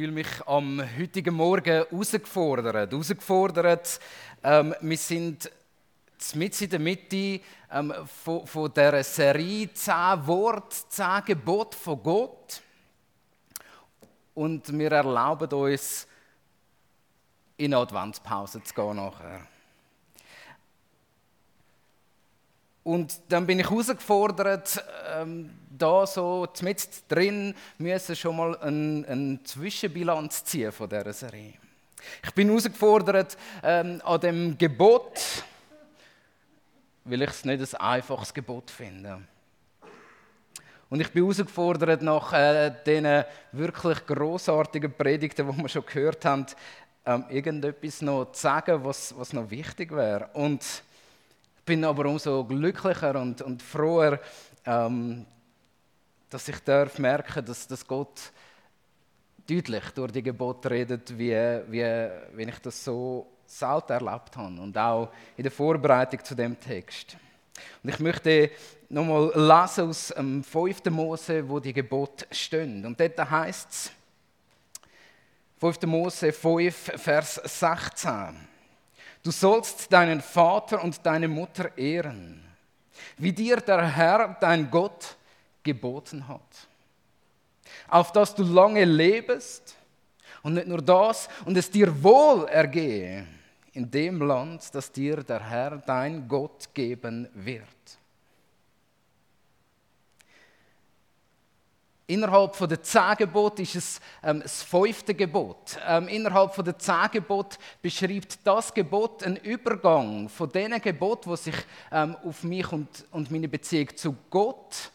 fühle mich am heutigen Morgen herausgefordert. Herausgefordert, ähm, wir sind mit in der Mitte ähm, von, von dieser Serie «Zehn Worte, zehn Gebote von Gott». Und wir erlauben uns, in eine Adventspause zu gehen nachher. Und dann bin ich herausgefordert, ähm, da so mit drin müssen schon mal eine, eine Zwischenbilanz ziehen von dieser Serie. Ich bin herausgefordert ähm, an dem Gebot, weil ich es nicht ein einfaches Gebot finde. Und ich bin herausgefordert nach äh, diesen wirklich großartigen Predigten, die wir schon gehört haben, ähm, irgendetwas noch zu sagen, was, was noch wichtig wäre. Und bin aber umso glücklicher und, und froher, ähm, dass ich darf merken, dass, dass Gott deutlich durch die Gebote redet, wie, wie, wie ich das so selten erlebt habe und auch in der Vorbereitung zu dem Text. Und ich möchte nochmal lesen aus dem 5. Mose, wo die Gebote stehen. Und dort heißt es, 5. Mose 5, Vers 16. Du sollst deinen Vater und deine Mutter ehren, wie dir der Herr, dein Gott, geboten hat. Auf dass du lange lebst und nicht nur das, und es dir wohl ergehe in dem Land, das dir der Herr, dein Gott, geben wird. Innerhalb von der zehn Gebote ist es ähm, das fünfte Gebot. Ähm, innerhalb von der zehn Gebote beschreibt das Gebot einen Übergang von den Geboten, die sich ähm, auf mich und, und meine Beziehung zu Gott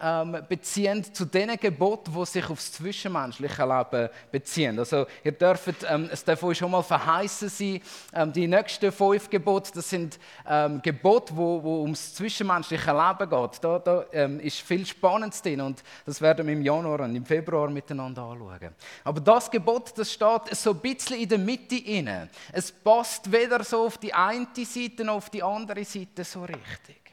ähm, beziehen zu den Geboten, die sich aufs zwischenmenschliche Leben beziehen. Also ihr dürft, ähm, es darf euch schon mal verheißen sein, ähm, die nächsten fünf Gebote, das sind ähm, Gebote, wo, wo ums zwischenmenschliche Leben geht. Da, da ähm, ist viel Spannendes drin und das werden wir im Januar und im Februar miteinander anschauen. Aber das Gebot, das steht so ein bisschen in der Mitte inne. Es passt weder so auf die eine Seite noch auf die andere Seite so richtig.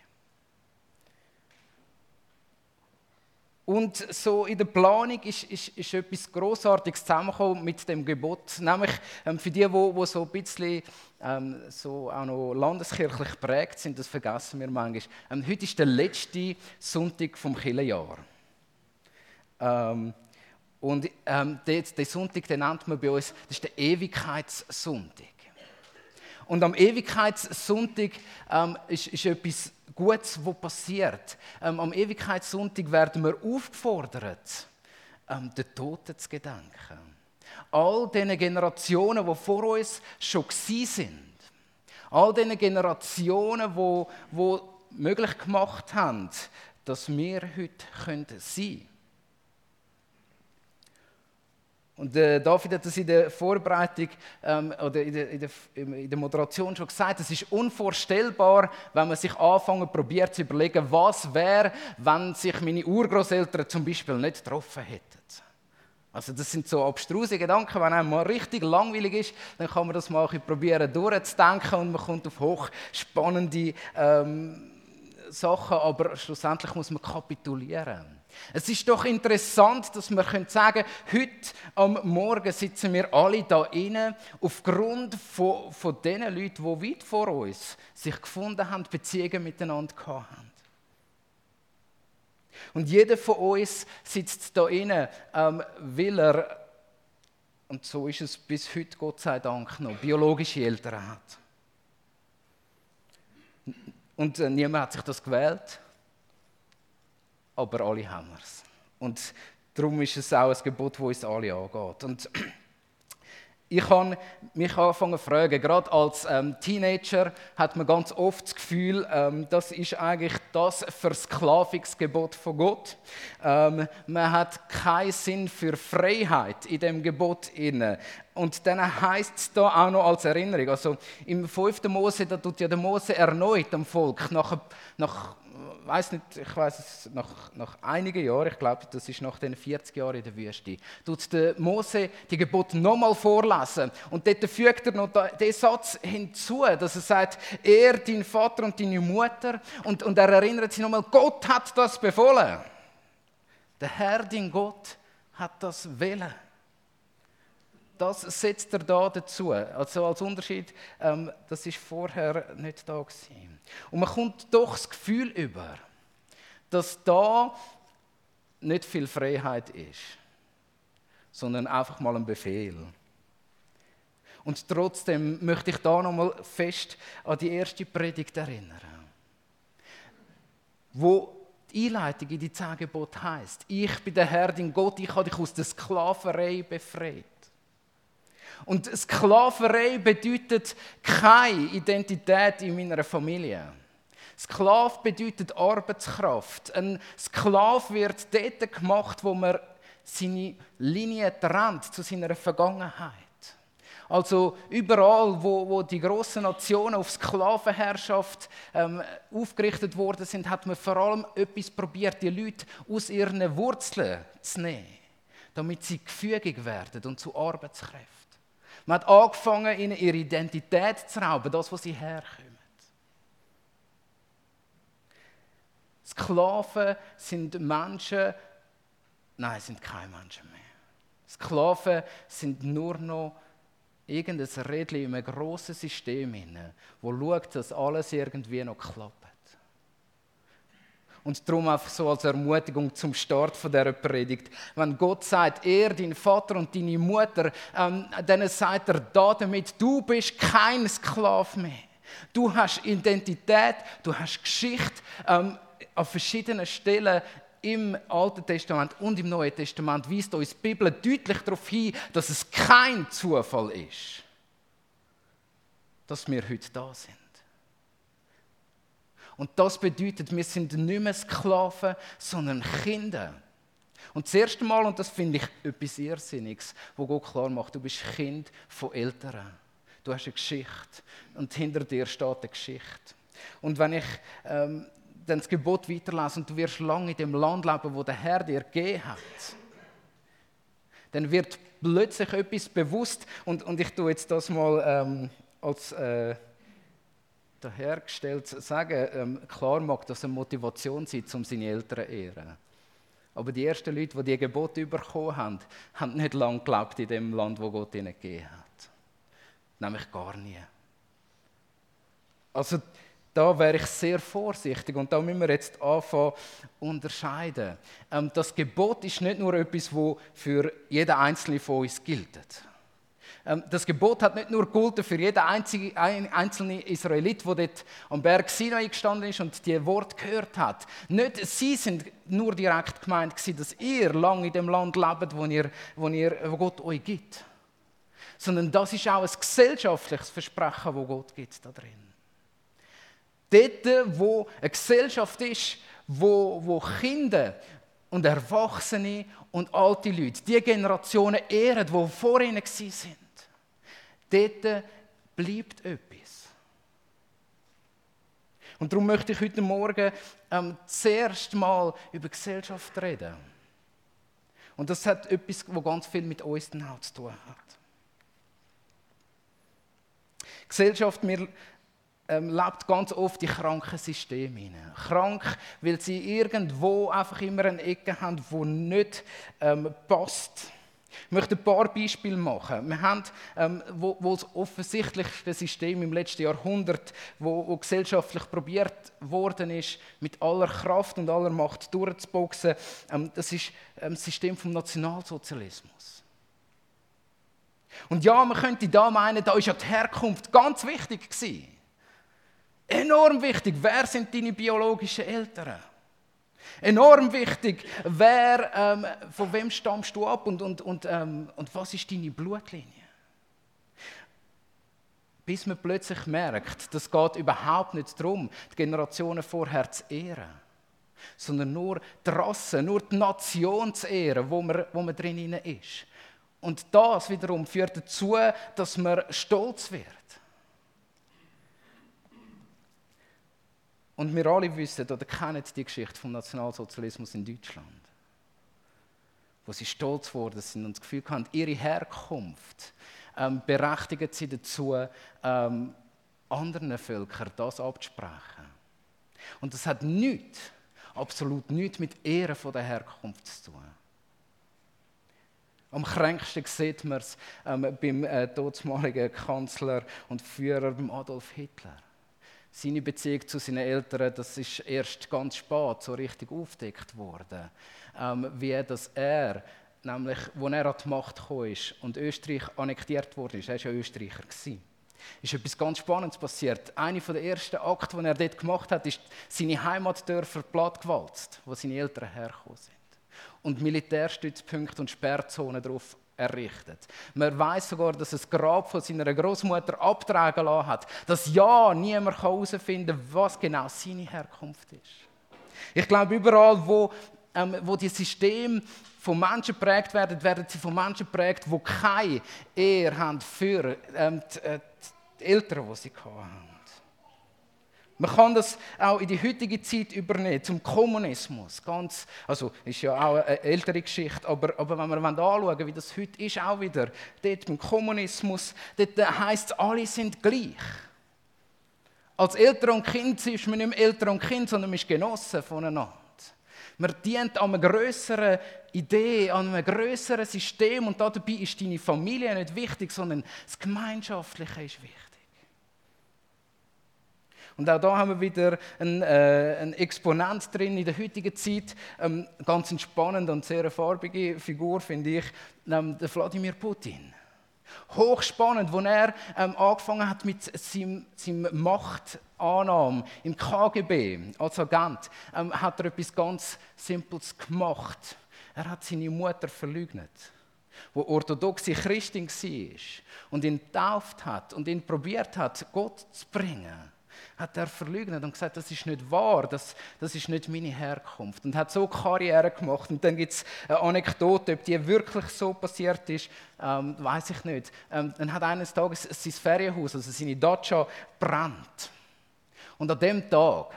Und so in der Planung ist, ist, ist etwas Großartiges zusammengekommen mit dem Gebot. Nämlich ähm, für die, die, so ein bisschen ähm, so auch noch landeskirchlich prägt sind, das vergessen wir manchmal. Ähm, heute ist der letzte Sonntag vom Kirchenjahr. Ähm, und ähm, den, den Sonntag den nennt man bei uns, das ist der Ewigkeitssonntag. Und am Ewigkeitssonntag ähm, ist, ist etwas Gutes, was passiert. Ähm, am Ewigkeitssonntag werden wir aufgefordert, ähm, den Toten zu gedenken. All diese Generationen, die vor uns schon sind. All diese Generationen, die, die möglich gemacht haben, dass wir heute sein können. Und äh, David hat das in der Vorbereitung ähm, oder in der, in, der, in der, Moderation schon gesagt. Es ist unvorstellbar, wenn man sich anfangen probiert zu überlegen, was wäre, wenn sich meine Urgroßeltern zum Beispiel nicht getroffen hätten. Also das sind so abstruse Gedanken. Wenn einem mal richtig langweilig ist, dann kann man das mal probieren durchzudenken und man kommt auf hochspannende ähm, Sachen. Aber schlussendlich muss man kapitulieren. Es ist doch interessant, dass wir sagen können, heute am Morgen sitzen wir alle da inne aufgrund von, von den Leuten, die weit vor uns sich gefunden haben, Beziehungen miteinander haben. Und jeder von uns sitzt da inne, ähm, weil er, und so ist es bis heute Gott sei Dank noch, biologische Eltern hat. Und äh, niemand hat sich das gewählt aber alle haben es. Und darum ist es auch ein Gebot, das uns alle angeht. Und ich habe mich angefangen zu fragen, gerade als ähm, Teenager hat man ganz oft das Gefühl, ähm, das ist eigentlich das Versklavungsgebot von Gott. Ähm, man hat keinen Sinn für Freiheit in dem Gebot inne. Und dann heißt es da auch noch als Erinnerung, also im 5. Mose, da tut ja der Mose erneut am Volk nach, nach weiß nicht, ich weiß es nach, nach einigen Jahren, ich glaube, das ist nach den 40 Jahren in der Wüste, tut der Mose die Gebote nochmal vorlesen. Und dort fügt er noch den Satz hinzu, dass er sagt, er, dein Vater und deine Mutter, und, und er erinnert sich nochmal, Gott hat das befohlen. Der Herr, dein Gott, hat das willen. Das setzt er da dazu. Also als Unterschied, ähm, das ist vorher nicht da gewesen. Und man kommt doch das Gefühl über, dass da nicht viel Freiheit ist, sondern einfach mal ein Befehl. Und trotzdem möchte ich da nochmal fest an die erste Predigt erinnern, wo die Einleitung in die zehn Gebote heißt: Ich bin der Herr, dein Gott, ich habe dich aus der Sklaverei befreit. Und Sklaverei bedeutet keine Identität in meiner Familie. Sklav bedeutet Arbeitskraft. Ein Sklav wird dort gemacht, wo man seine Linie trennt zu seiner Vergangenheit. Also überall, wo, wo die großen Nationen auf Sklavenherrschaft ähm, aufgerichtet worden sind, hat man vor allem etwas probiert, die Leute aus ihren Wurzeln zu nehmen, damit sie gefügig werden und zu Arbeitskräften. Man hat angefangen, ihnen ihre Identität zu rauben, das, wo sie herkommen. Sklaven sind Menschen, nein, sind keine Menschen mehr. Sklaven sind nur noch irgendein Rädchen in einem grossen System, wo schaut, dass alles irgendwie noch klappt. Und darum einfach so als Ermutigung zum Start von dieser Predigt. Wenn Gott sagt, er, dein Vater und deine Mutter, ähm, dann sagt er da damit, du bist kein Sklave mehr. Du hast Identität, du hast Geschichte. Ähm, an verschiedenen Stellen im Alten Testament und im Neuen Testament weist uns die Bibel deutlich darauf hin, dass es kein Zufall ist, dass wir heute da sind. Und das bedeutet, wir sind nicht mehr Sklaven, sondern Kinder. Und das erste Mal, und das finde ich etwas Irrsinniges, wo Gott klar macht, du bist Kind von Eltern. Du hast eine Geschichte und hinter dir steht eine Geschichte. Und wenn ich ähm, dann das Gebot weiterlesen und du wirst lange in dem Land leben, wo der Herr dir gegeben hat, dann wird plötzlich etwas bewusst und, und ich tue jetzt das mal ähm, als äh, dahergestellt sagen, ähm, klar mag das eine Motivation sein, um seine Eltern zu ehren. Aber die ersten Leute, die die Gebote bekommen haben, haben nicht lange gelebt in dem Land, wo Gott ihnen gegeben hat. Nämlich gar nie. Also da wäre ich sehr vorsichtig und da müssen wir jetzt anfangen unterscheiden. Ähm, das Gebot ist nicht nur etwas, das für jeden Einzelnen von uns gilt. Ähm, das Gebot hat nicht nur gegolten für jeden einzelnen Israelit, der dort am Berg Sinai gestanden ist und die Wort gehört hat. Nicht sie sind nur direkt gemeint dass ihr lange in dem Land lebt, wo, ihr, wo, ihr, wo Gott euch gibt. Sondern das ist auch ein gesellschaftliches Versprechen, wo Gott gibt da drin. Dort, wo eine Gesellschaft ist, wo, wo Kinder und Erwachsene und alte Leute, die Generationen ehren, die vor ihnen sind. Dort bleibt etwas. Und darum möchte ich heute Morgen ähm, zuerst mal über Gesellschaft reden. Und das hat etwas, was ganz viel mit uns zu tun hat. Gesellschaft, wir ähm, lebt ganz oft in kranken Systemen. Krank, weil sie irgendwo einfach immer eine Ecke haben, die nicht ähm, passt. Ich möchte ein paar Beispiele machen. Wir haben ähm, wo, wo das offensichtlichste System im letzten Jahrhundert, wo, wo gesellschaftlich probiert worden ist, mit aller Kraft und aller Macht durchzuboxen, ähm, das ist ähm, das System vom Nationalsozialismus. Und ja, man könnte da meinen, da ist ja die Herkunft ganz wichtig gewesen. Enorm wichtig, wer sind deine biologischen Eltern? Enorm wichtig, wer, ähm, von wem stammst du ab und, und, und, ähm, und was ist deine Blutlinie? Bis man plötzlich merkt, das geht überhaupt nicht darum, die Generationen vorher zu ehren, sondern nur die Rasse, nur die Nation zu ehren, wo man, wo man drin ist. Und das wiederum führt dazu, dass man stolz wird. Und wir alle wissen oder kennen die Geschichte vom Nationalsozialismus in Deutschland. Wo sie stolz geworden sind und das Gefühl haben, ihre Herkunft ähm, berechtigt sie dazu, ähm, anderen Völkern das abzusprechen. Und das hat nichts, absolut nichts mit Ehre von der Herkunft zu tun. Am kränksten sieht man es ähm, beim äh, damaligen Kanzler und Führer Adolf Hitler. Seine Beziehung zu seinen Eltern, das ist erst ganz spät so richtig aufgedeckt worden. Ähm, wie dass er, nämlich, als er an die Macht ist und Österreich annektiert wurde, er war ja Österreicher. Gewesen, ist etwas ganz Spannendes passiert. Einer der ersten Akte, die er dort gemacht hat, ist seine Heimatdörfer plattgewalzt, wo seine Eltern hergekommen sind. Und Militärstützpunkte und Sperrzonen darauf errichtet. Man weiß sogar, dass das Grab von seiner Großmutter abtragen lassen hat, dass ja niemand herausfinden kann, was genau seine Herkunft ist. Ich glaube, überall, wo, ähm, wo die Systeme von Menschen geprägt werden, werden sie von Menschen geprägt, die keine Ehre haben für ähm, die, äh, die Eltern, die sie hatten. Man kann das auch in die heutige Zeit übernehmen, zum Kommunismus. Ganz, also ist ja auch eine ältere Geschichte, aber, aber wenn wir anschauen, wie das heute ist, auch wieder, dort beim Kommunismus, dort heisst es, alle sind gleich. Als Eltern und Kind ist man nicht mehr Eltern und Kind, sondern man ist Genossen voneinander. Man dient an einer größeren Idee, an einem größeren System und dabei ist deine Familie nicht wichtig, sondern das Gemeinschaftliche ist wichtig. Und auch da haben wir wieder einen, äh, Exponent drin in der heutigen Zeit. Ähm, ganz spannende und sehr farbige Figur, finde ich, ähm, der Wladimir Putin. Hochspannend, wo er ähm, angefangen hat mit seinem, seinem Machtannahme im KGB als Agent, ähm, hat er etwas ganz Simples gemacht. Er hat seine Mutter verleugnet, wo orthodoxe Christin war und ihn getauft hat und ihn probiert hat, Gott zu bringen hat er verleugnet und gesagt, das ist nicht wahr, das, das ist nicht meine Herkunft. Und hat so Karriere gemacht. Und dann gibt es eine Anekdote, ob die wirklich so passiert ist, ähm, weiß ich nicht. Ähm, dann hat eines Tages sein Ferienhaus, also seine Dacia, brennt. Und an dem Tag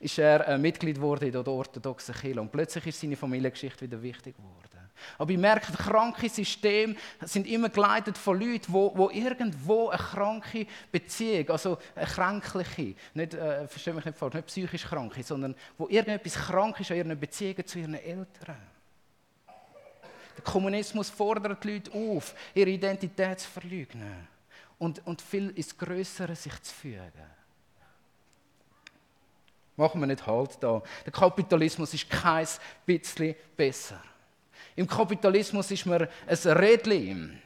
ist er äh, Mitglied geworden in der orthodoxen Kirche. Und plötzlich ist seine Familiengeschichte wieder wichtig geworden. Aber ich merke, kranke Systeme sind immer geleitet von Leuten, wo, wo irgendwo eine kranke Beziehung, also eine kränkliche, nicht, äh, verstehe mich nicht falsch, nicht psychisch kranke, sondern wo irgendetwas krank ist an ihren Beziehungen zu ihren Eltern. Der Kommunismus fordert die Leute auf, ihre Identität zu verleugnen und, und viel ins Größere sich zu fügen. Machen wir nicht Halt da. Der Kapitalismus ist kein bisschen besser. Im Kapitalismus ist man ein Rädchen,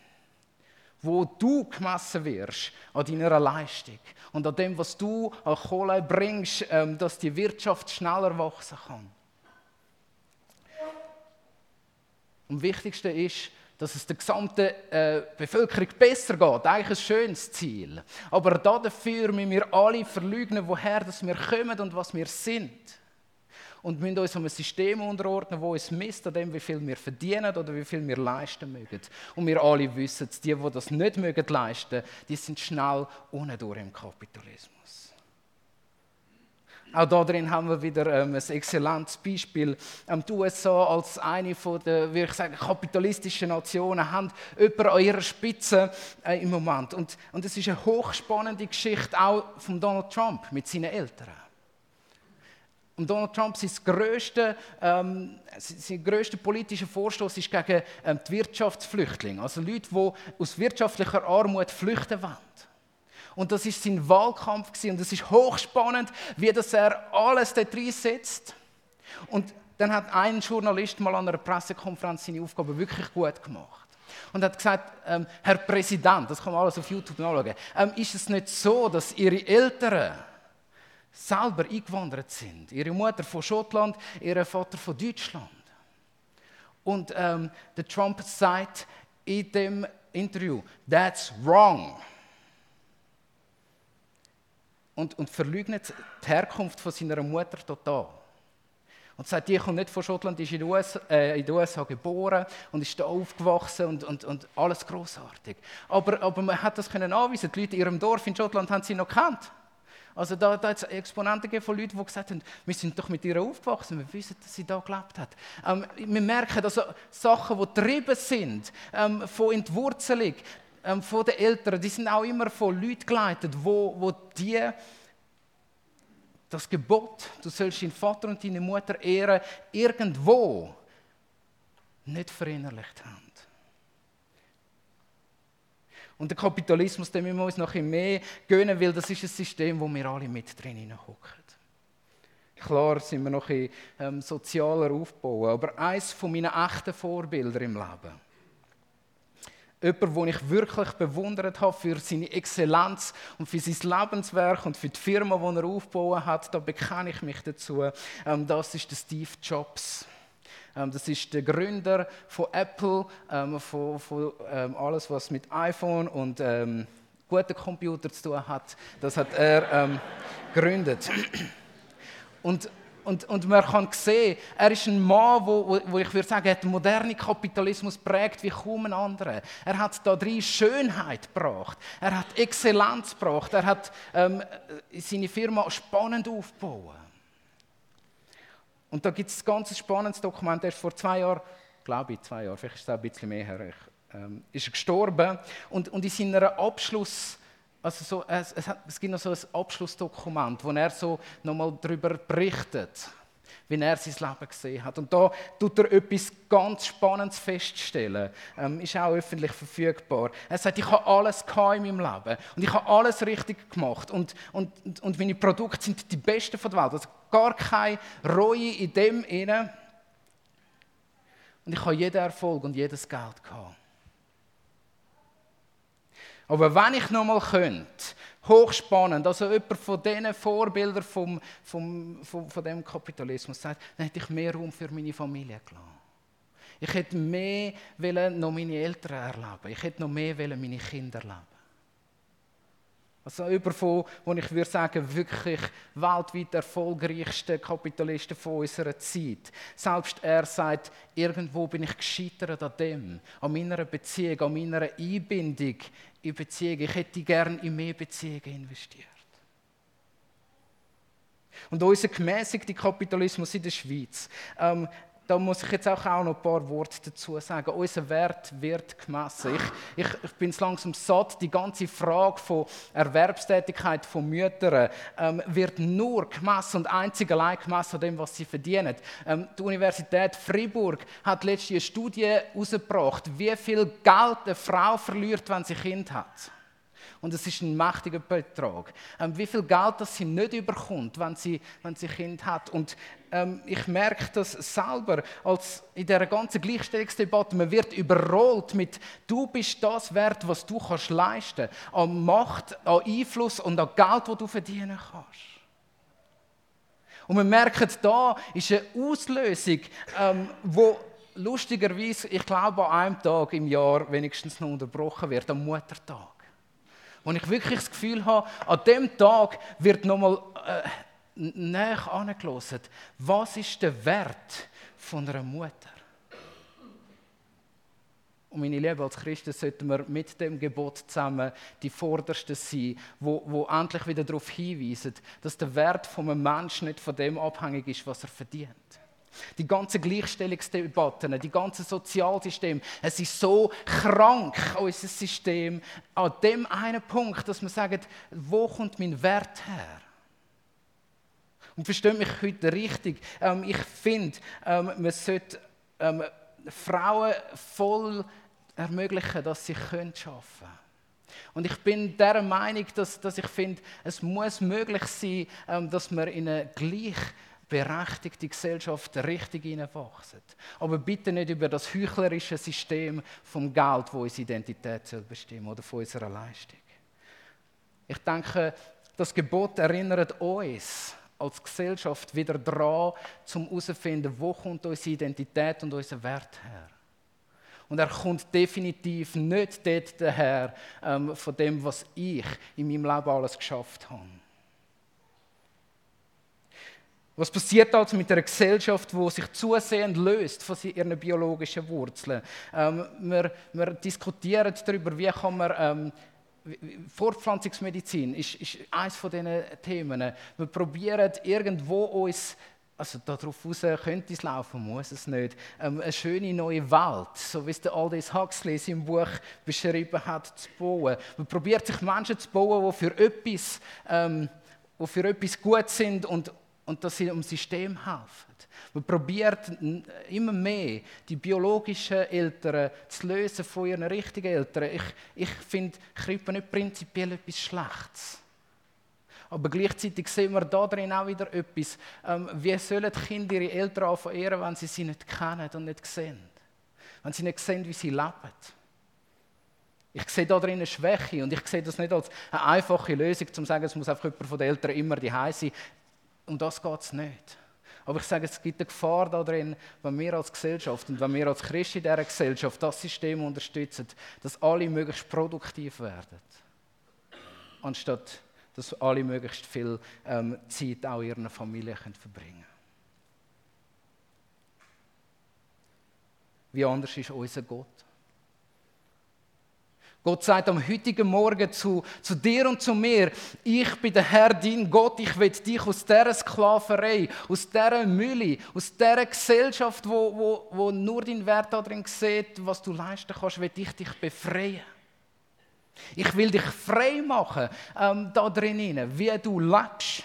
wo du gemessen wirst an deiner Leistung und an dem, was du an Kohle bringst, ähm, dass die Wirtschaft schneller wachsen kann. Und das Wichtigste ist, dass es der gesamten äh, Bevölkerung besser geht. Eigentlich ein schönes Ziel. Aber dafür müssen wir alle verleugnen, woher wir kommen und was wir sind und müssen uns einem System unterordnen, wo uns misst an dem, wie viel wir verdienen oder wie viel wir leisten mögen. Und wir alle wissen, die, die das nicht mögen leisten, die sind schnell ohne durch im Kapitalismus. Auch da drin haben wir wieder ähm, ein exzellentes Beispiel. Ähm, die USA als eine der, wie ich sagen, kapitalistischen Nationen haben jemanden an ihrer Spitze äh, im Moment. Und, und es ist eine hochspannende Geschichte auch von Donald Trump mit seinen Eltern. Und Donald Trump, sein grösster, ähm, sein grösster politischer Vorstoß ist gegen ähm, die Wirtschaftsflüchtlinge, also Leute, die aus wirtschaftlicher Armut flüchten wollen. Und das ist sein Wahlkampf gewesen. und es ist hochspannend, wie das er alles dort reinsetzt. Und dann hat ein Journalist mal an einer Pressekonferenz seine Aufgabe wirklich gut gemacht und hat gesagt, ähm, Herr Präsident, das kann man alles auf YouTube nachschauen, ähm, ist es nicht so, dass Ihre Eltern selber eingewandert sind. Ihre Mutter von Schottland, ihr Vater von Deutschland. Und ähm, der Trump sagt in dem Interview, that's wrong. Und, und verleugnet die Herkunft von seiner Mutter total. Und sagt, die kommt nicht von Schottland, ist in den USA, äh, in den USA geboren und ist da aufgewachsen und, und, und alles großartig. Aber, aber man hat das können anweisen. Die Leute in ihrem Dorf in Schottland haben sie noch kennt. Also da, hat es Exponenten von Leuten, die gesagt haben, wir sind doch mit ihr aufgewachsen, wir wissen, dass sie da gelebt hat. Ähm, wir merken, also Sachen, die getrieben sind, ähm, von Entwurzelung, ähm, von den Eltern, die sind auch immer von Leuten geleitet, wo, wo die das Gebot, du sollst deinen Vater und deine Mutter ehren, irgendwo nicht verinnerlicht haben. Und der Kapitalismus, den müssen wir uns noch ein mehr gönnen, weil das ist ein System, wo wir alle mit drin hocken. Klar sind wir noch ein ähm, sozialer Aufbau, aber eines meiner echten Vorbilder im Leben jemand, den ich wirklich bewundert habe für seine Exzellenz und für sein Lebenswerk und für die Firma, die er aufgebaut hat, da bekenne ich mich dazu. Ähm, das ist der Steve Jobs. Ähm, das ist der Gründer von Apple, ähm, von, von alles, was mit iPhone und guten Computer zu tun hat. Das hat er gegründet. Und und, und man kann sehen, er ist ein Mann, wo, wo, ich würde sagen, hat den modernen Kapitalismus prägt wie kaum ein anderer. Er hat da drin Schönheit gebracht, er hat Exzellenz gebracht, er hat ähm, seine Firma spannend aufgebaut. Und da gibt es ein ganz spannendes Dokument, er ist vor zwei Jahren, glaube ich, zwei Jahre, vielleicht ist es ein bisschen mehr her, ähm, ist gestorben. Und, und in seiner Abschluss- also so, es, es, hat, es gibt noch so ein Abschlussdokument, wo er so nochmal darüber berichtet, wie er sein Leben gesehen hat. Und da tut er etwas ganz Spannendes feststellen. Ähm, ist auch öffentlich verfügbar. Er sagt, ich habe alles in meinem Leben und ich habe alles richtig gemacht und, und, und meine Produkte sind die besten von der Welt. Also gar keine Reue in dem inne. Und ich habe jeden Erfolg und jedes Geld gehabt. Aber wenn ich noch mal könnte, hochspannend, also jemand von diesen Vorbildern vom, vom, vom, von dem Kapitalismus sagt, dann hätte ich mehr Raum für meine Familie gelassen. Ich hätte mehr noch meine Eltern erleben. Ich hätte noch mehr meine Kinder erleben. Also von, wo ich würde sagen, wirklich weltweit erfolgreichste Kapitalisten von unserer Zeit. Selbst er sagt, irgendwo bin ich gescheitert an dem, an meiner Beziehung, an meiner Einbindung in Beziehungen. Ich hätte gerne in mehr Beziehungen investiert. Und unser gemäßigter Kapitalismus in der Schweiz ähm, da muss ich jetzt auch noch ein paar Worte dazu sagen. Unser Wert wird gemessen. Ich, ich, ich bin es langsam satt, die ganze Frage von Erwerbstätigkeit von Müttern ähm, wird nur gemessen und einzig allein gemessen an dem, was sie verdienen. Ähm, die Universität Fribourg hat letzte eine Studie herausgebracht, wie viel Geld eine Frau verliert, wenn sie Kind hat. Und es ist ein mächtiger Betrag. Ähm, wie viel Geld das sie nicht überkommt, wenn sie, wenn sie Kind hat. Und ähm, ich merke das selber, als in dieser ganzen Gleichstellungsdebatte, man wird überrollt mit, du bist das wert, was du kannst leisten, an Macht, an Einfluss und an Geld, das du verdienen kannst. Und wir merken, da ist eine Auslösung, ähm, wo lustigerweise, ich glaube, an einem Tag im Jahr wenigstens noch unterbrochen wird, am Muttertag wo ich wirklich das Gefühl habe, an dem Tag wird nochmal äh, näher. Was ist der Wert von einer Mutter? Und meine Liebe, als Christen sollten wir mit dem Gebot zusammen die Vordersten sein, wo, wo endlich wieder darauf hinweisen, dass der Wert von einem Menschen nicht von dem abhängig ist, was er verdient. Die ganzen Gleichstellungsdebatten, die ganzen Sozialsysteme, es ist so krank, unser System, an dem einen Punkt, dass man sagt, wo kommt mein Wert her? Und versteht mich heute richtig. Ähm, ich finde, ähm, man sollte ähm, Frauen voll ermöglichen, dass sie arbeiten können. Und ich bin der Meinung, dass, dass ich finde, es muss möglich sein, ähm, dass man in eine gleich berechtigte Gesellschaft richtig hineinwachsen. Aber bitte nicht über das heuchlerische System vom Geld, wo unsere Identität soll oder von unserer Leistung. Ich denke, das Gebot erinnert uns als Gesellschaft wieder daran, zum herauszufinden, wo kommt unsere Identität und unser Wert her. Und er kommt definitiv nicht dort daher, ähm, von dem, was ich in meinem Leben alles geschafft habe. Was passiert also mit einer Gesellschaft, die sich zusehend löst von ihren biologischen Wurzeln? Ähm, wir, wir, diskutieren darüber, wie kann man ähm, Fortpflanzungsmedizin ist, ist eines von diesen Themen. Wir probieren irgendwo uns also darauf raus könnte es laufen, muss es nicht. Ähm, eine schöne neue Welt, so wie es der Aldous Huxley in seinem Buch beschrieben hat, zu bauen. Man probiert sich Menschen zu bauen, die für etwas, ähm, die für etwas gut sind und und dass sie im System helfen. Man probiert immer mehr, die biologischen Eltern zu lösen von ihren richtigen Eltern. Ich, ich finde Krippen nicht prinzipiell etwas Schlechtes. Aber gleichzeitig sehen wir da drin auch wieder etwas. Ähm, wie sollen Kinder ihre Eltern verehren, wenn sie sie nicht kennen und nicht sehen? Wenn sie nicht sehen, wie sie leben? Ich sehe da drin eine Schwäche und ich sehe das nicht als eine einfache Lösung, um zu sagen, es muss einfach jemand von den Eltern immer die sein. Um das geht es nicht. Aber ich sage, es gibt eine Gefahr darin, wenn wir als Gesellschaft und wenn wir als Christen in dieser Gesellschaft das System unterstützen, dass alle möglichst produktiv werden. Anstatt dass alle möglichst viel ähm, Zeit auch ihren Familien können verbringen können. Wie anders ist unser Gott? Gott sagt am heutigen Morgen zu, zu dir und zu mir, ich bin der Herr, dein Gott, ich will dich aus dieser Sklaverei, aus dieser Mülle, aus dieser Gesellschaft, wo, wo, wo nur dein Wert darin sieht, was du leisten kannst, will ich dich befreien. Ich will dich frei machen, ähm, da drinnen, wie du lebst.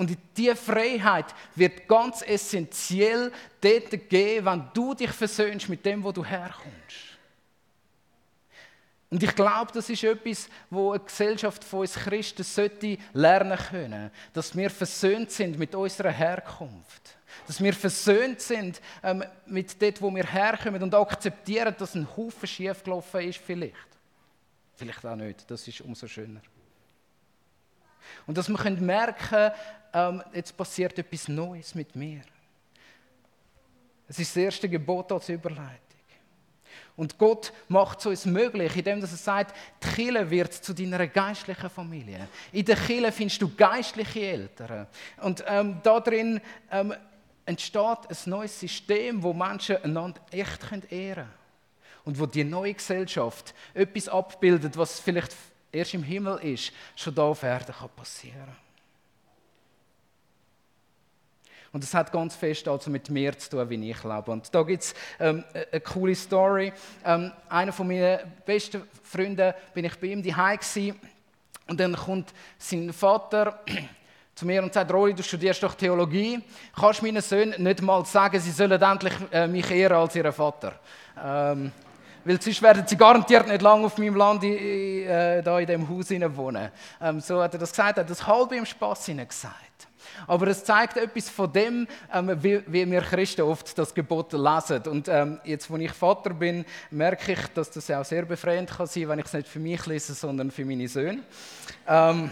Und diese Freiheit wird ganz essentiell dort gehen, wenn du dich versöhnst mit dem, wo du herkommst. Und ich glaube, das ist etwas, wo eine Gesellschaft von uns Christen sollte lernen können, dass wir versöhnt sind mit unserer Herkunft. Dass wir versöhnt sind ähm, mit dem, wo wir herkommen und akzeptieren, dass ein Haufen schiefgelaufen ist, vielleicht. Vielleicht auch nicht, das ist umso schöner. Und dass wir merken ähm, jetzt passiert etwas Neues mit mir. Es ist das erste Gebot als Überleitung. Und Gott macht es uns möglich, indem er sagt, die Kirche wird zu deiner geistlichen Familie. In der Kirche findest du geistliche Eltern. Und ähm, darin ähm, entsteht ein neues System, wo Menschen einander echt ehren können. Und wo die neue Gesellschaft etwas abbildet, was vielleicht erst im Himmel ist, schon da auf Erden kann passieren Und das hat ganz fest also mit mir zu tun, wie ich lebe. Und da gibt es ähm, eine coole Story. Ähm, einer von meinen besten Freunden, bin ich bei ihm daheim und dann kommt sein Vater zu mir und sagt, Rory, du studierst doch Theologie. Kannst meinen Söhnen nicht mal sagen, sie sollen endlich äh, mich ehren als ihren Vater? Ähm, weil sonst werden sie garantiert nicht lange auf meinem Land äh, da in dem Haus wohnen. Ähm, so hat er das gesagt, er hat das halb im Spass gesagt. Aber es zeigt etwas von dem, ähm, wie, wie, wir Christen oft das Gebot lesen. Und ähm, jetzt, wo ich Vater bin, merke ich, dass das auch sehr befreiend kann sein, wenn ich es nicht für mich lese, sondern für meine Söhne. Ähm,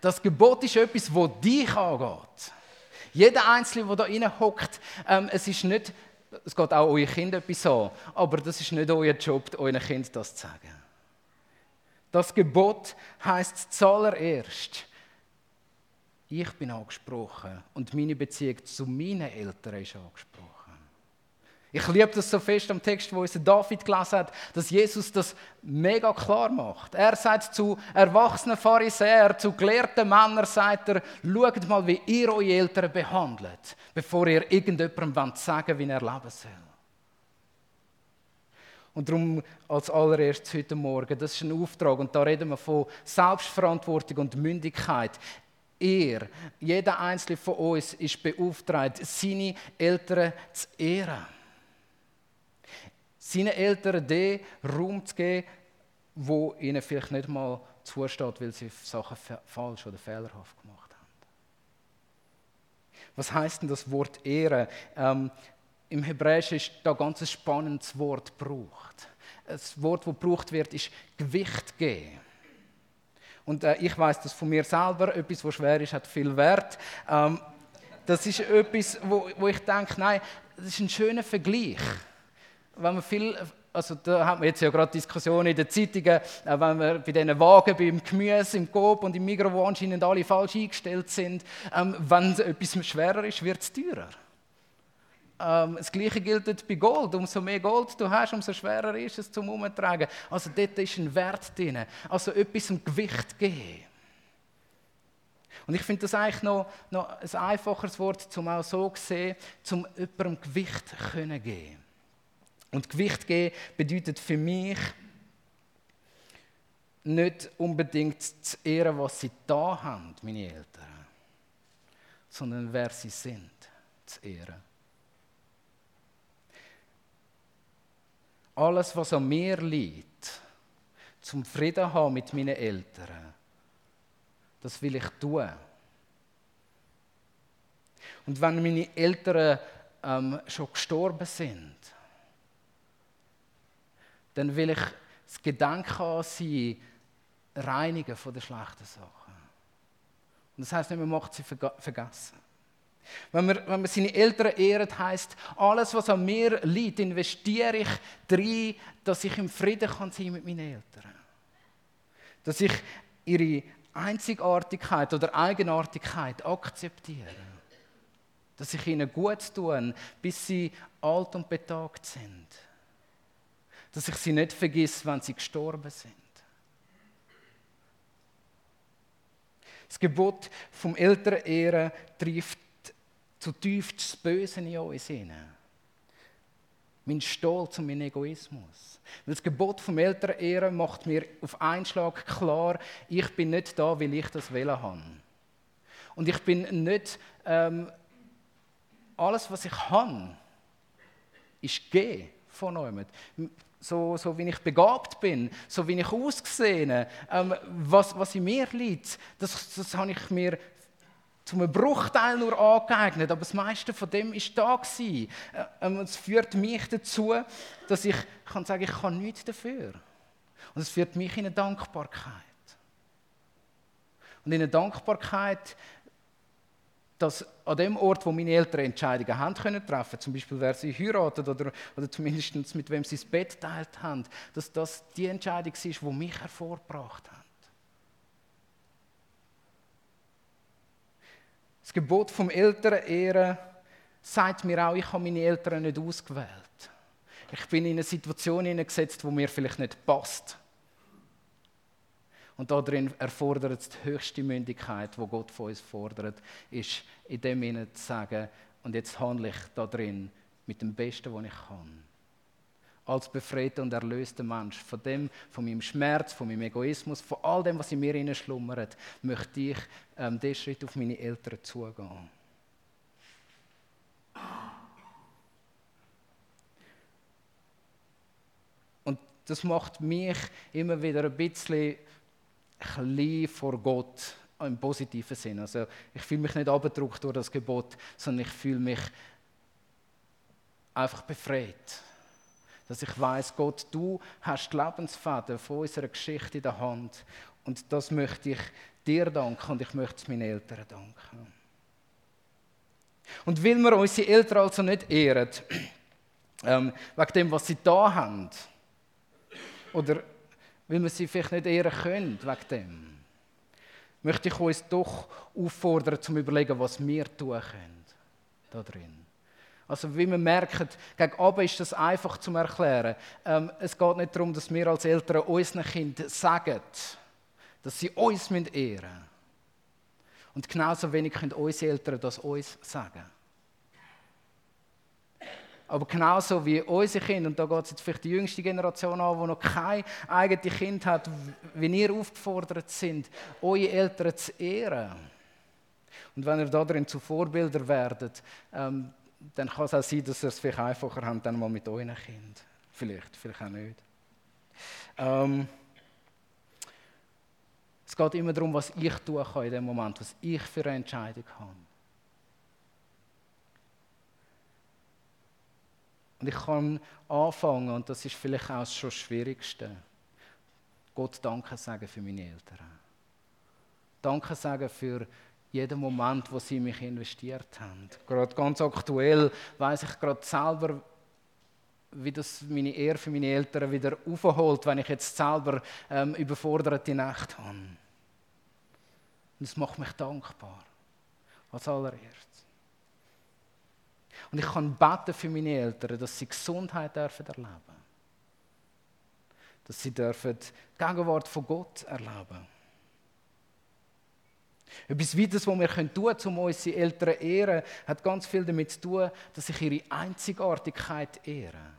das Gebot ist etwas, das dich angeht. Jeder Einzelne, der da hockt, ähm, es ist nicht es geht auch euren Kindern etwas an, aber das ist nicht euer Job, euren Kindern das zu sagen. Das Gebot heißt zuallererst, ich bin angesprochen und meine Beziehung zu meinen Eltern ist angesprochen. Ich liebe das so fest am Text, wo unser David gelesen hat, dass Jesus das mega klar macht. Er sagt zu erwachsenen Pharisäern, zu gelehrten Männern, sagt er, schaut mal, wie ihr eure Eltern behandelt, bevor ihr irgendjemandem sagen wie er leben soll. Und darum als allererstes heute Morgen, das ist ein Auftrag und da reden wir von Selbstverantwortung und Mündigkeit. Er, jeder Einzelne von uns ist beauftragt, seine Eltern zu ehren seinen Eltern den Raum zu geben, wo ihnen vielleicht nicht mal zusteht, weil sie Sachen falsch oder fehlerhaft gemacht haben. Was heißt denn das Wort Ehre? Ähm, Im Hebräischen ist da ganz ein spannendes Wort gebraucht. Das Wort, das gebraucht wird, ist Gewicht geben. Und äh, ich weiß das von mir selber, etwas, was schwer ist, hat viel Wert. Ähm, das ist etwas, wo, wo ich denke, nein, das ist ein schöner Vergleich wenn man viel, also da haben wir jetzt ja gerade Diskussionen in den Zeitungen, wenn wir bei diesen Wagen, beim Gemüse, im Coop und im Migros, wo anscheinend alle falsch eingestellt sind, ähm, wenn etwas schwerer ist, wird es teurer. Ähm, das Gleiche gilt bei Gold. Umso mehr Gold du hast, umso schwerer ist es zum Umtragen. Also dort ist ein Wert drin. Also etwas ein Gewicht geben. Und ich finde das eigentlich noch, noch ein einfacheres Wort, um auch so zu sehen, um jemandem Gewicht zu geben. Und Gewicht geben bedeutet für mich, nicht unbedingt zu ehren, was sie da haben, meine Eltern, sondern wer sie sind, zu ehren. Alles, was an mir liegt, zum Frieden haben mit meinen Eltern, das will ich tun. Und wenn meine Eltern ähm, schon gestorben sind, dann will ich das Gedanken an sie reinigen von den schlechten Sachen. Und das heißt nicht, man macht sie vergessen. Wenn man, wenn man seine Eltern ehrt, heißt alles, was an mir liegt, investiere ich drin, dass ich im Frieden kann sein mit meinen Eltern. Dass ich ihre Einzigartigkeit oder Eigenartigkeit akzeptiere. Dass ich ihnen gut tue, bis sie alt und betagt sind. Dass ich sie nicht vergiss, wenn sie gestorben sind. Das Gebot vom Elternehren trifft zutiefst das Böse in uns hinein. Mein Stolz und mein Egoismus. Weil das Gebot vom Elternehren macht mir auf einen Schlag klar, ich bin nicht da, weil ich das wählen habe. Und ich bin nicht, ähm, alles was ich habe, ist G von jemandem so, so wie ich begabt bin, so wie ich aussehe, ähm, was, was in mir liegt, das, das habe ich mir zum Bruchteil nur angeeignet, aber das meiste von dem ist da gewesen. Ähm, es führt mich dazu, dass ich kann sagen, ich kann nichts dafür. Und es führt mich in eine Dankbarkeit. Und in eine Dankbarkeit dass an dem Ort, wo meine Eltern Entscheidungen haben können treffen, zum Beispiel wer sie heiratet oder, oder zumindest mit wem sie das Bett teilt haben, dass das die Entscheidung ist, die mich hervorgebracht hat. Das Gebot vom Elternehren sagt mir auch, ich habe meine Eltern nicht ausgewählt. Ich bin in eine Situation hineingesetzt, wo mir vielleicht nicht passt. Und darin erfordert es die höchste Mündigkeit, wo Gott von uns fordert, ist in dem Sinne zu sagen, und jetzt handle ich darin mit dem Besten, was ich kann. Als befreiter und erlöster Mensch, von dem, von meinem Schmerz, von meinem Egoismus, von all dem, was in mir schlummert, möchte ich ähm, diesen Schritt auf meine Eltern zugehen. Und das macht mich immer wieder ein bisschen klein vor Gott im positiven Sinn. Also ich fühle mich nicht abgedruckt durch das Gebot, sondern ich fühle mich einfach befreit. Dass ich weiß, Gott, du hast die Lebensfäden von unserer Geschichte in der Hand und das möchte ich dir danken und ich möchte es meinen Eltern danken. Und weil wir unsere Eltern also nicht ehren, ähm, wegen dem, was sie da haben, oder weil wir sie vielleicht nicht ehren können wegen dem, möchte ich uns doch auffordern, zum überlegen, was wir tun können da drin. Also wie wir merken, gegen Abend ist das einfach zu erklären. Ähm, es geht nicht darum, dass wir als Eltern unseren Kindern sagen, dass sie uns ehren müssen. Und genauso wenig können unsere Eltern das uns sagen. Aber genauso wie unsere Kinder, und da geht es jetzt vielleicht die jüngste Generation an, die noch kein eigenes Kind hat, wie ihr aufgefordert sind, eure Eltern zu ehren. Und wenn ihr darin zu Vorbilder werdet, ähm, dann kann es auch sein, dass ihr es vielleicht einfacher habt, dann mal mit euren Kind. Vielleicht, vielleicht auch nicht. Ähm, es geht immer darum, was ich tun kann in dem Moment, was ich für eine Entscheidung habe. Und ich kann anfangen, und das ist vielleicht auch schon das Schwierigste, Gott Danke sagen für meine Eltern. Danke sagen für jeden Moment, wo sie mich investiert haben. Gerade ganz aktuell weiß ich gerade selber, wie das meine Ehre für meine Eltern wieder aufholt, wenn ich jetzt selber ähm, überforderte Nacht habe. Und das macht mich dankbar. Als allererstes. Und ich kann beten für meine Eltern, dass sie Gesundheit dürfen erleben. Dass sie dürfen die Gegenwart von Gott erleben. Etwas weiteres, was wir tun können, um unsere Eltern zu ehren, hat ganz viel damit zu tun, dass ich ihre Einzigartigkeit ehre.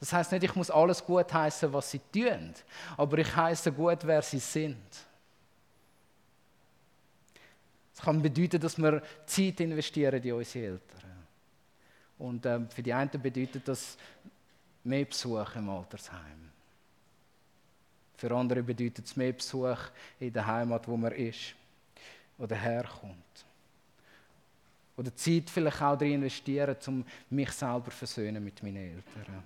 Das heißt nicht, ich muss alles gut heißen, was sie tun, aber ich heiße gut, wer sie sind. Kann bedeuten, dass wir Zeit investieren in unsere Eltern. Und ähm, für die einen bedeutet das mehr Besuch im Altersheim. Für andere bedeutet es mehr Besuch in der Heimat, wo man ist oder herkommt. Oder Zeit vielleicht auch darin investieren, um mich selber versöhnen mit meinen Eltern.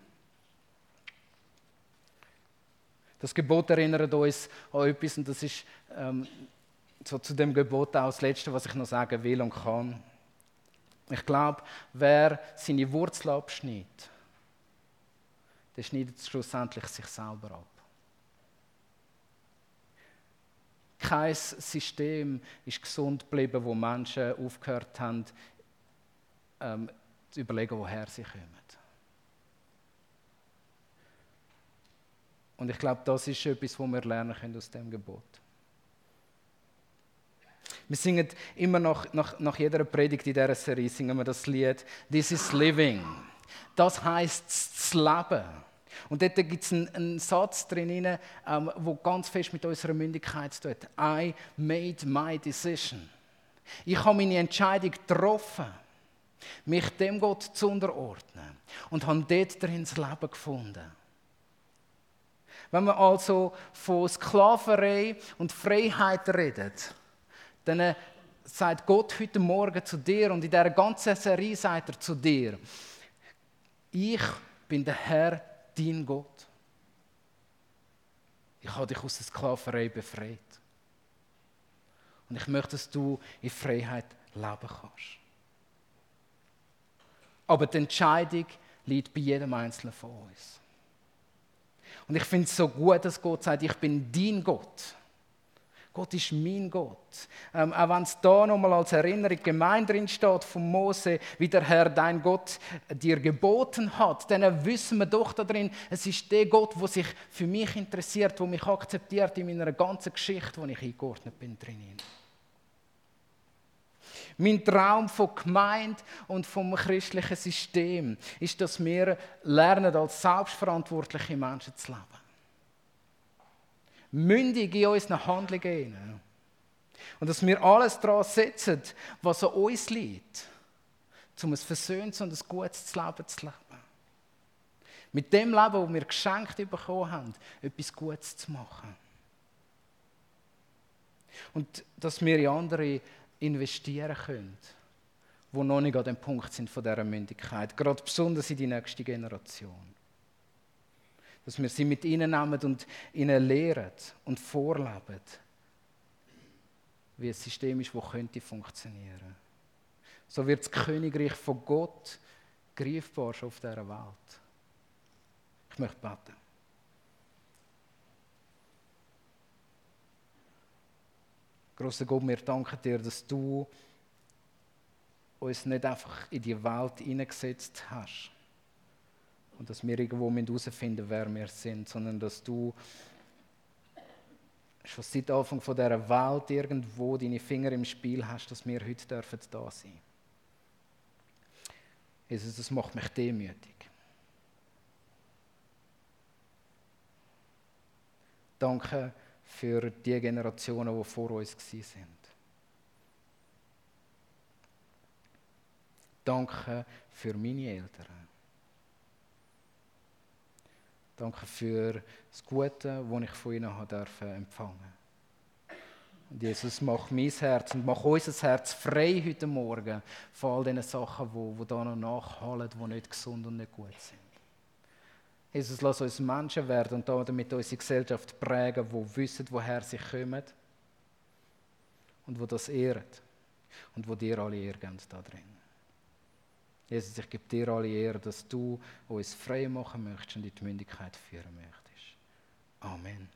Das Gebot erinnert uns an etwas und das ist ähm, so zu dem Gebot auch das Letzte, was ich noch sagen will und kann. Ich glaube, wer seine Wurzel abschneidet, der schneidet schlussendlich sich selber ab. Kein System ist gesund geblieben, wo Menschen aufgehört haben, ähm, zu überlegen, woher sie kommen. Und ich glaube, das ist etwas, was wir lernen können aus dem Gebot. Wir singen immer nach, nach, nach jeder Predigt in dieser Serie singen wir das Lied This is Living. Das heißt das Leben. Und dort gibt es einen, einen, Satz drin, ähm, wo ganz fest mit unserer Mündigkeit zu tun I made my decision. Ich habe meine Entscheidung getroffen, mich dem Gott zu unterordnen und habe dort drin das Leben gefunden. Wenn man also von Sklaverei und Freiheit redet, dann sagt Gott heute Morgen zu dir und in dieser ganzen Serie sagt er zu dir, ich bin der Herr, dein Gott. Ich habe dich aus der Sklaverei befreit. Und ich möchte, dass du in Freiheit leben kannst. Aber die Entscheidung liegt bei jedem Einzelnen von uns. Und ich finde es so gut, dass Gott sagt, ich bin dein Gott. Gott ist mein Gott. Ähm, auch wenn es da nochmal als Erinnerung gemein drin steht von Mose, wie der Herr dein Gott dir geboten hat, dann wissen wir doch da drin, es ist der Gott, der sich für mich interessiert, der mich akzeptiert in meiner ganzen Geschichte, wo ich eingeordnet bin drin. Mein Traum von Gemeinde und vom christlichen System ist, dass wir lernen, als selbstverantwortliche Menschen zu leben mündig in unseren Handlungen. Und dass wir alles daran setzen, was an uns liegt, um ein versöhntes und ein gutes Leben zu leben. Mit dem Leben, das wir geschenkt bekommen haben, etwas Gutes zu machen. Und dass wir in andere investieren können, die noch nicht an dem Punkt sind von dieser Mündigkeit. Gerade besonders in die nächste Generation dass wir sie mit ihnen nehmen und ihnen lehren und vorleben, wie ein System ist, das könnte funktionieren. So wird das Königreich von Gott greifbar schon auf dieser Welt. Ich möchte beten. Großer Gott, wir danken dir, dass du uns nicht einfach in die Welt hineingesetzt hast, und dass wir irgendwo herausfinden wer wir sind, sondern dass du schon seit Anfang von dieser Welt irgendwo deine Finger im Spiel hast, dass wir heute dürfen da sein. Jesus, das macht mich demütig. Danke für die Generationen, die vor uns sind. Danke für meine Eltern. Danke für das Gute, das ich von Ihnen habe empfangen Und Jesus, mach mein Herz und mach unser Herz frei heute Morgen von all diesen Sachen, die, da noch nachhallen, die nicht gesund und nicht gut sind. Jesus, lass uns Menschen werden und damit unsere Gesellschaft prägen, die wissen, woher sie kommen und wo das ehren und wo dir alle ehren da drin. Jesus, ich gebe dir alle Ehre, dass du uns frei machen möchtest und in die Mündigkeit führen möchtest. Amen.